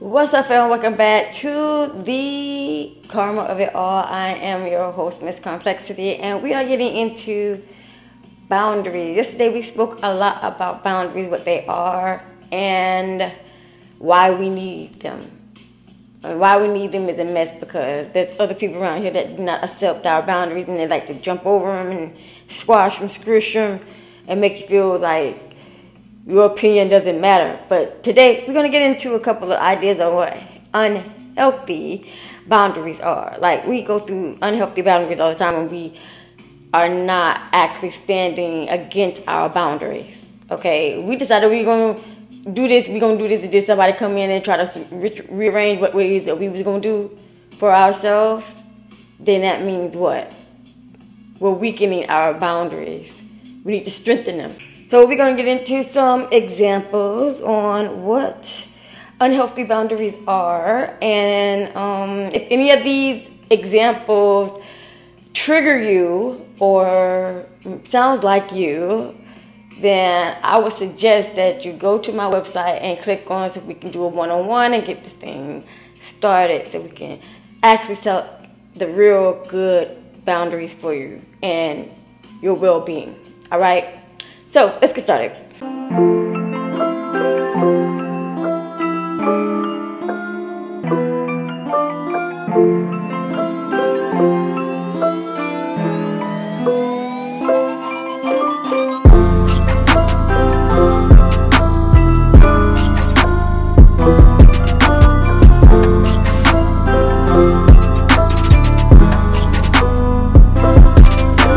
What's up, fam? Welcome back to the Karma of It All. I am your host, Miss Karmplexity, and we are getting into boundaries. Yesterday, we spoke a lot about boundaries, what they are, and why we need them. And why we need them is a mess because there's other people around here that do not accept our boundaries and they like to jump over them and squash them, squish them, and make you feel like your opinion doesn't matter. But today we're going to get into a couple of ideas on what unhealthy boundaries are. Like we go through unhealthy boundaries all the time and we are not actually standing against our boundaries. Okay, we decided we're going to do this, we're going to do this, and did somebody come in and try to re- rearrange what we, was going to do for ourselves, then that means what? We're weakening our boundaries. We need to strengthen them. So we're going to get into some examples on what unhealthy boundaries are, and um, if any of these examples trigger you or sounds like you, then I would suggest that you go to my website and click on so we can do a one-on-one and get this thing started so we can actually set the real good boundaries for you and your well-being. All right. So let's get started.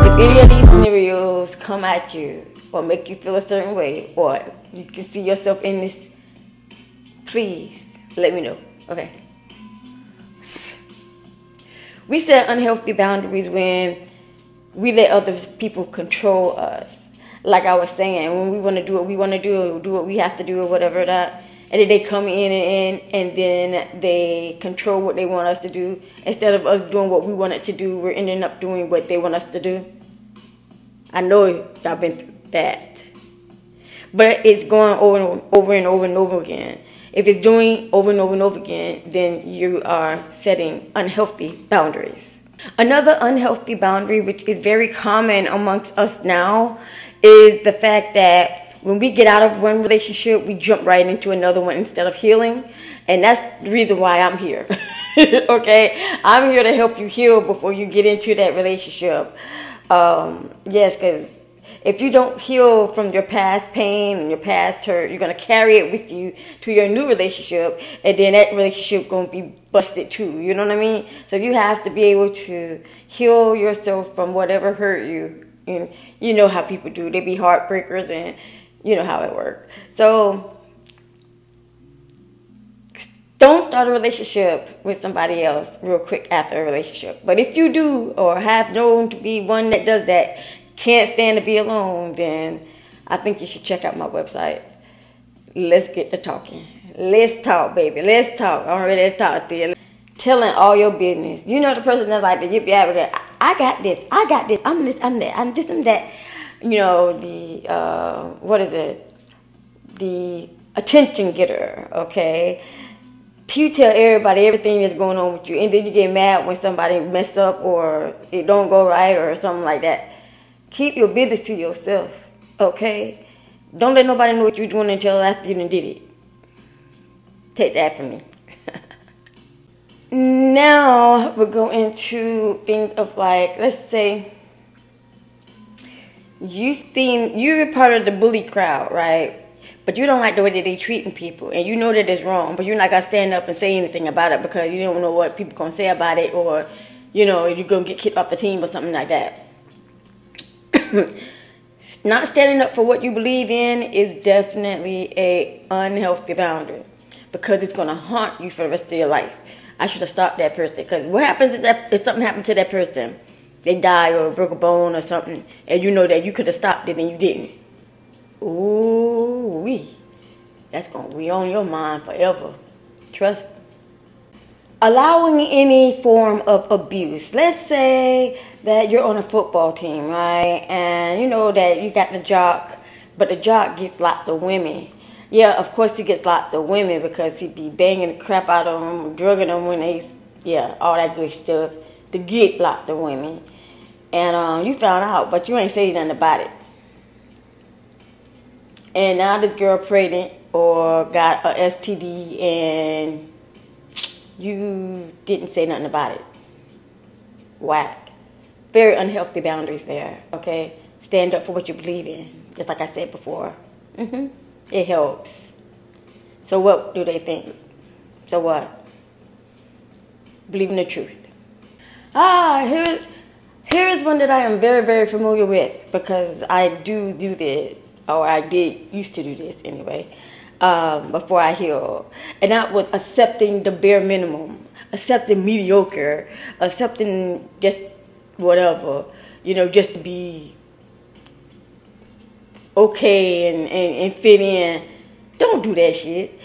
If any of these scenarios come at you or make you feel a certain way, or you can see yourself in this, please let me know. Okay. We set unhealthy boundaries when we let other people control us. Like I was saying, when we want to do what we want to do, do what we have to do, or whatever that, and then they come in and, and then they control what they want us to do instead of us doing what we wanted to do. We're ending up doing what they want us to do. I know y'all been through that. But it's going over and over and over and over again. If it's doing over and over and over again, then you are setting unhealthy boundaries. Another unhealthy boundary, which is very common amongst us now, is the fact that when we get out of one relationship, we jump right into another one instead of healing. And that's the reason why I'm here. okay? I'm here to help you heal before you get into that relationship. Um, yes, because if you don't heal from your past pain and your past hurt, you're gonna carry it with you to your new relationship, and then that relationship gonna be busted too. You know what I mean? So you have to be able to heal yourself from whatever hurt you. And you know how people do; they be heartbreakers, and you know how it works. So don't start a relationship with somebody else real quick after a relationship. But if you do, or have known to be one that does that, can't stand to be alone, then I think you should check out my website. Let's get to talking. Let's talk, baby. Let's talk. I'm ready to talk to you. Telling all your business. You know the person that's like you out I, I got this. I got this. I'm this. I'm that. I'm this and that. You know the uh, what is it? The attention getter. Okay you tell everybody everything that's going on with you, and then you get mad when somebody mess up or it don't go right or something like that. Keep your business to yourself, okay? Don't let nobody know what you're doing until after you done did it. Take that from me. now we'll go into things of like, let's say you think you're part of the bully crowd, right? but you don't like the way that they treating people and you know that it's wrong but you're not gonna stand up and say anything about it because you don't know what people gonna say about it or you know you're gonna get kicked off the team or something like that not standing up for what you believe in is definitely a unhealthy boundary because it's gonna haunt you for the rest of your life i should have stopped that person because what happens is that if something happened to that person they die or broke a bone or something and you know that you could have stopped it and you didn't Ooh, wee. That's going to be on your mind forever. Trust. Allowing any form of abuse. Let's say that you're on a football team, right? And you know that you got the jock, but the jock gets lots of women. Yeah, of course he gets lots of women because he be banging the crap out of them, drugging them when they, yeah, all that good stuff to get lots of women. And um, you found out, but you ain't say nothing about it. And now this girl pregnant or got a STD and you didn't say nothing about it. Whack. Very unhealthy boundaries there, okay? Stand up for what you believe in, just like I said before. Mm-hmm. It helps. So what do they think? So what? Believe in the truth. Ah, here's here's one that I am very very familiar with because I do do this, or I did used to do this anyway, um, before I healed, and that was accepting the bare minimum, accepting mediocre, accepting just whatever, you know, just to be okay and, and, and fit in. Don't do that shit.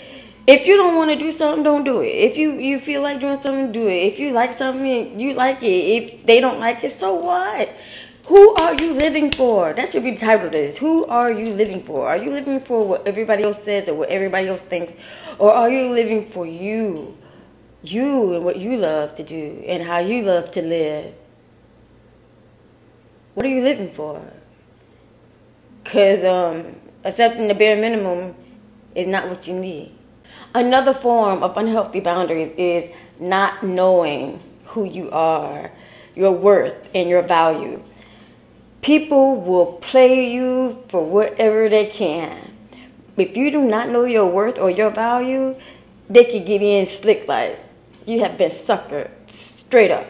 If you don't want to do something, don't do it. If you, you feel like doing something, do it. If you like something, you like it. If they don't like it, so what? Who are you living for? That should be the title of this. Who are you living for? Are you living for what everybody else says or what everybody else thinks? Or are you living for you? You and what you love to do and how you love to live. What are you living for? Because um, accepting the bare minimum is not what you need. Another form of unhealthy boundaries is not knowing who you are, your worth, and your value. People will play you for whatever they can. If you do not know your worth or your value, they can get in slick like you have been suckered straight up.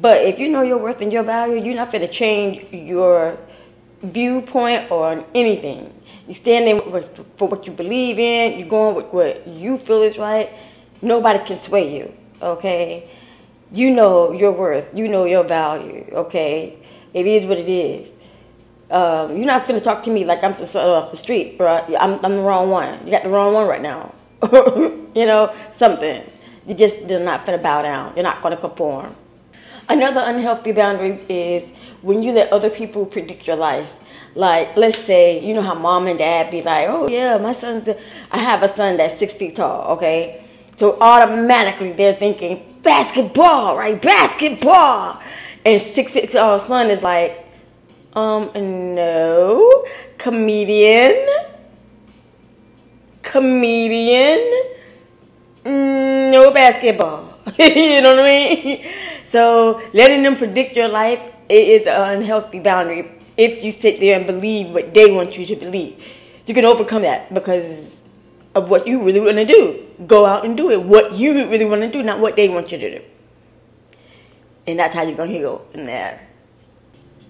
But if you know your worth and your value, you're not going to change your viewpoint or anything. You stand in for what you believe in. You're going with what you feel is right. Nobody can sway you. Okay, you know your worth. You know your value. Okay, it is what it is. Um, you're not gonna talk to me like I'm just off the street, bro. I'm, I'm the wrong one. You got the wrong one right now. you know something. You just you're not gonna bow down. You're not gonna conform. Another unhealthy boundary is when you let other people predict your life. Like, let's say, you know how mom and dad be like, oh yeah, my son's, a, I have a son that's six feet tall, okay? So automatically they're thinking, basketball, right? Basketball. And six feet tall son is like, um, no, comedian, comedian, mm, no basketball. you know what I mean? So letting them predict your life is an unhealthy boundary if you sit there and believe what they want you to believe. You can overcome that because of what you really want to do. Go out and do it. What you really want to do, not what they want you to do. And that's how you're going to heal from there.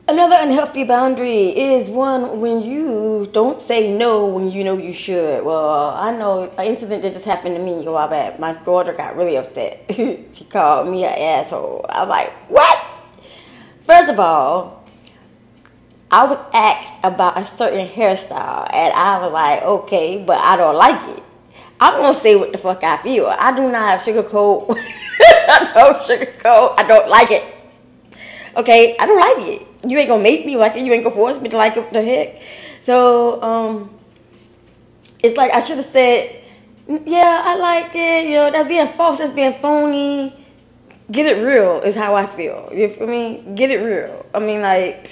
Another unhealthy boundary is one when you don't say no when you know you should. Well, I know an incident that just happened to me a while back. My daughter got really upset. she called me an asshole. I'm like, what? First of all, I was asked about a certain hairstyle, and I was like, okay, but I don't like it. I'm gonna say what the fuck I feel. I do not have sugarcoat. I don't sugarcoat. I don't like it. Okay, I don't like it. You ain't gonna make me like it. You ain't gonna force me to like it. The heck? So, um, it's like I should have said, yeah, I like it. You know, that's being false. That's being phony. Get it real is how I feel. You feel me? Get it real. I mean, like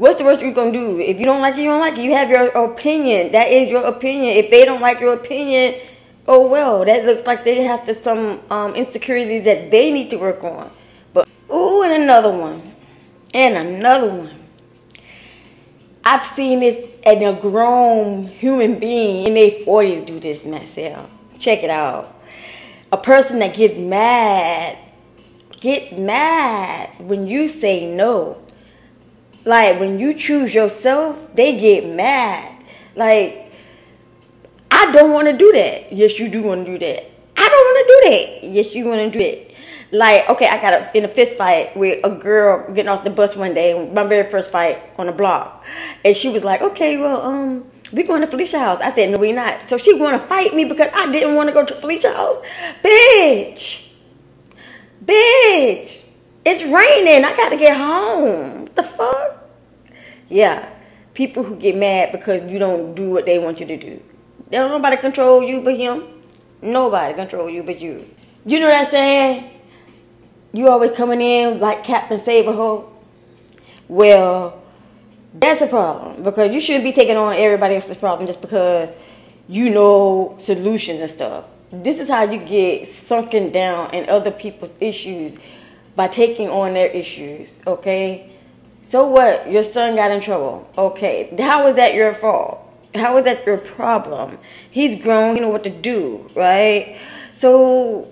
What's the worst you're gonna do? If you don't like it, you don't like it. You have your opinion. That is your opinion. If they don't like your opinion, oh well. That looks like they have to, some um, insecurities that they need to work on. But ooh, and another one, and another one. I've seen this in a grown human being in their 40s do this myself. Check it out. A person that gets mad gets mad when you say no. Like when you choose yourself, they get mad. Like I don't want to do that. Yes, you do want to do that. I don't want to do that. Yes, you want to do that. Like okay, I got a, in a fist fight with a girl getting off the bus one day, my very first fight on the block, and she was like, "Okay, well, um." we going to Felicia house. I said, no, we not. So she want to fight me because I didn't want to go to Felicia house. Bitch. Bitch. It's raining. I got to get home. What the fuck? Yeah. People who get mad because you don't do what they want you to do. Don't nobody control you but him. Nobody control you but you. You know what I'm saying? You always coming in like Captain Save-a-ho. Well, that's a problem because you shouldn't be taking on everybody else's problem just because you know solutions and stuff. This is how you get sunken down in other people's issues by taking on their issues, okay? So what? Your son got in trouble. Okay. How is that your fault? How is that your problem? He's grown, you know what to do, right? So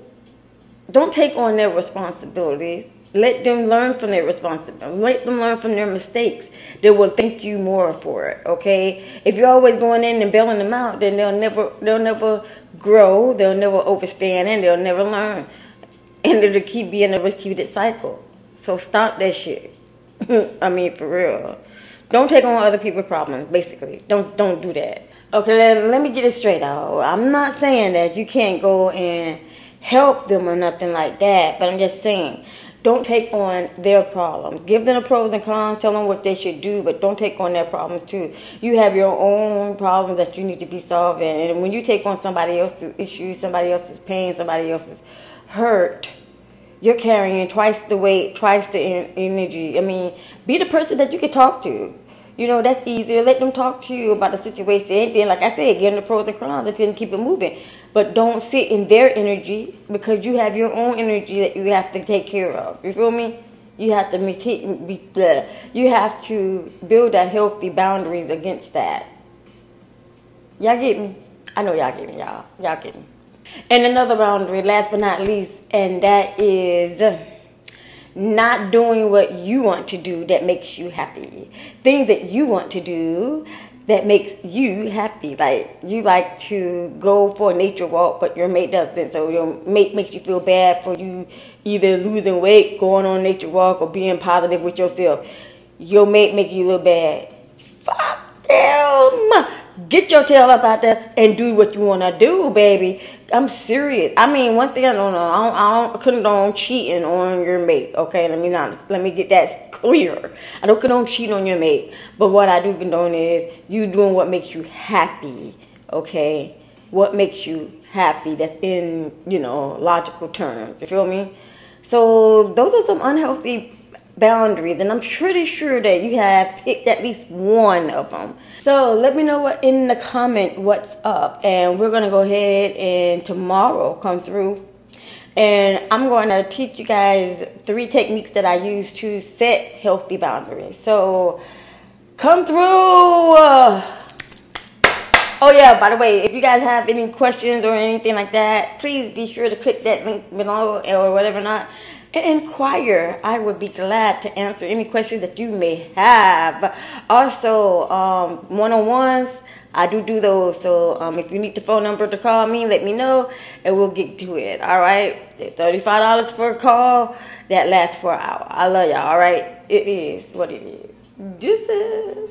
don't take on their responsibility. Let them learn from their responsibility. Let them learn from their mistakes. They will thank you more for it. Okay. If you're always going in and bailing them out, then they'll never they'll never grow. They'll never overstand, and they'll never learn. And it'll keep being a repeated cycle. So stop that shit. I mean, for real. Don't take on other people's problems. Basically, don't don't do that. Okay. Let, let me get it straight out. I'm not saying that you can't go and help them or nothing like that. But I'm just saying, don't take on their problems. Give them the pros and cons. Tell them what they should do, but don't take on their problems too. You have your own problems that you need to be solving, and when you take on somebody else's issues, somebody else's pain, somebody else's hurt, you're carrying twice the weight, twice the energy. I mean, be the person that you can talk to. You know, that's easier. Let them talk to you about the situation. Anything, like I said, give them the pros and cons and keep it moving. But don't sit in their energy because you have your own energy that you have to take care of. You feel me? You have to the you have to build a healthy boundaries against that. Y'all get me? I know y'all get me, y'all. Y'all get me. And another boundary, last but not least, and that is not doing what you want to do that makes you happy. Things that you want to do that makes you happy. Like you like to go for a nature walk, but your mate doesn't. So your mate makes you feel bad for you either losing weight, going on a nature walk, or being positive with yourself. Your mate make you look bad. Fuck. Get your tail up out there and do what you want to do, baby. I'm serious. I mean, one thing I don't know, I don't, I don't condone cheating on your mate. Okay, let me not let me get that clear. I don't condone cheating on your mate, but what I do condone is you doing what makes you happy. Okay, what makes you happy? That's in you know logical terms. You feel me? So those are some unhealthy boundaries, and I'm pretty sure that you have picked at least one of them. So let me know what in the comment what's up, and we're gonna go ahead and tomorrow come through, and I'm going to teach you guys three techniques that I use to set healthy boundaries. So come through. Oh yeah, by the way, if you guys have any questions or anything like that, please be sure to click that link below or whatever not and inquire. I would be glad to answer any questions that you may have. Also, um, one-on-ones, I do do those. So um, if you need the phone number to call me, let me know, and we'll get to it. All right, thirty-five dollars for a call that lasts for an hour. I love y'all. All right, it is what it is. Deuces.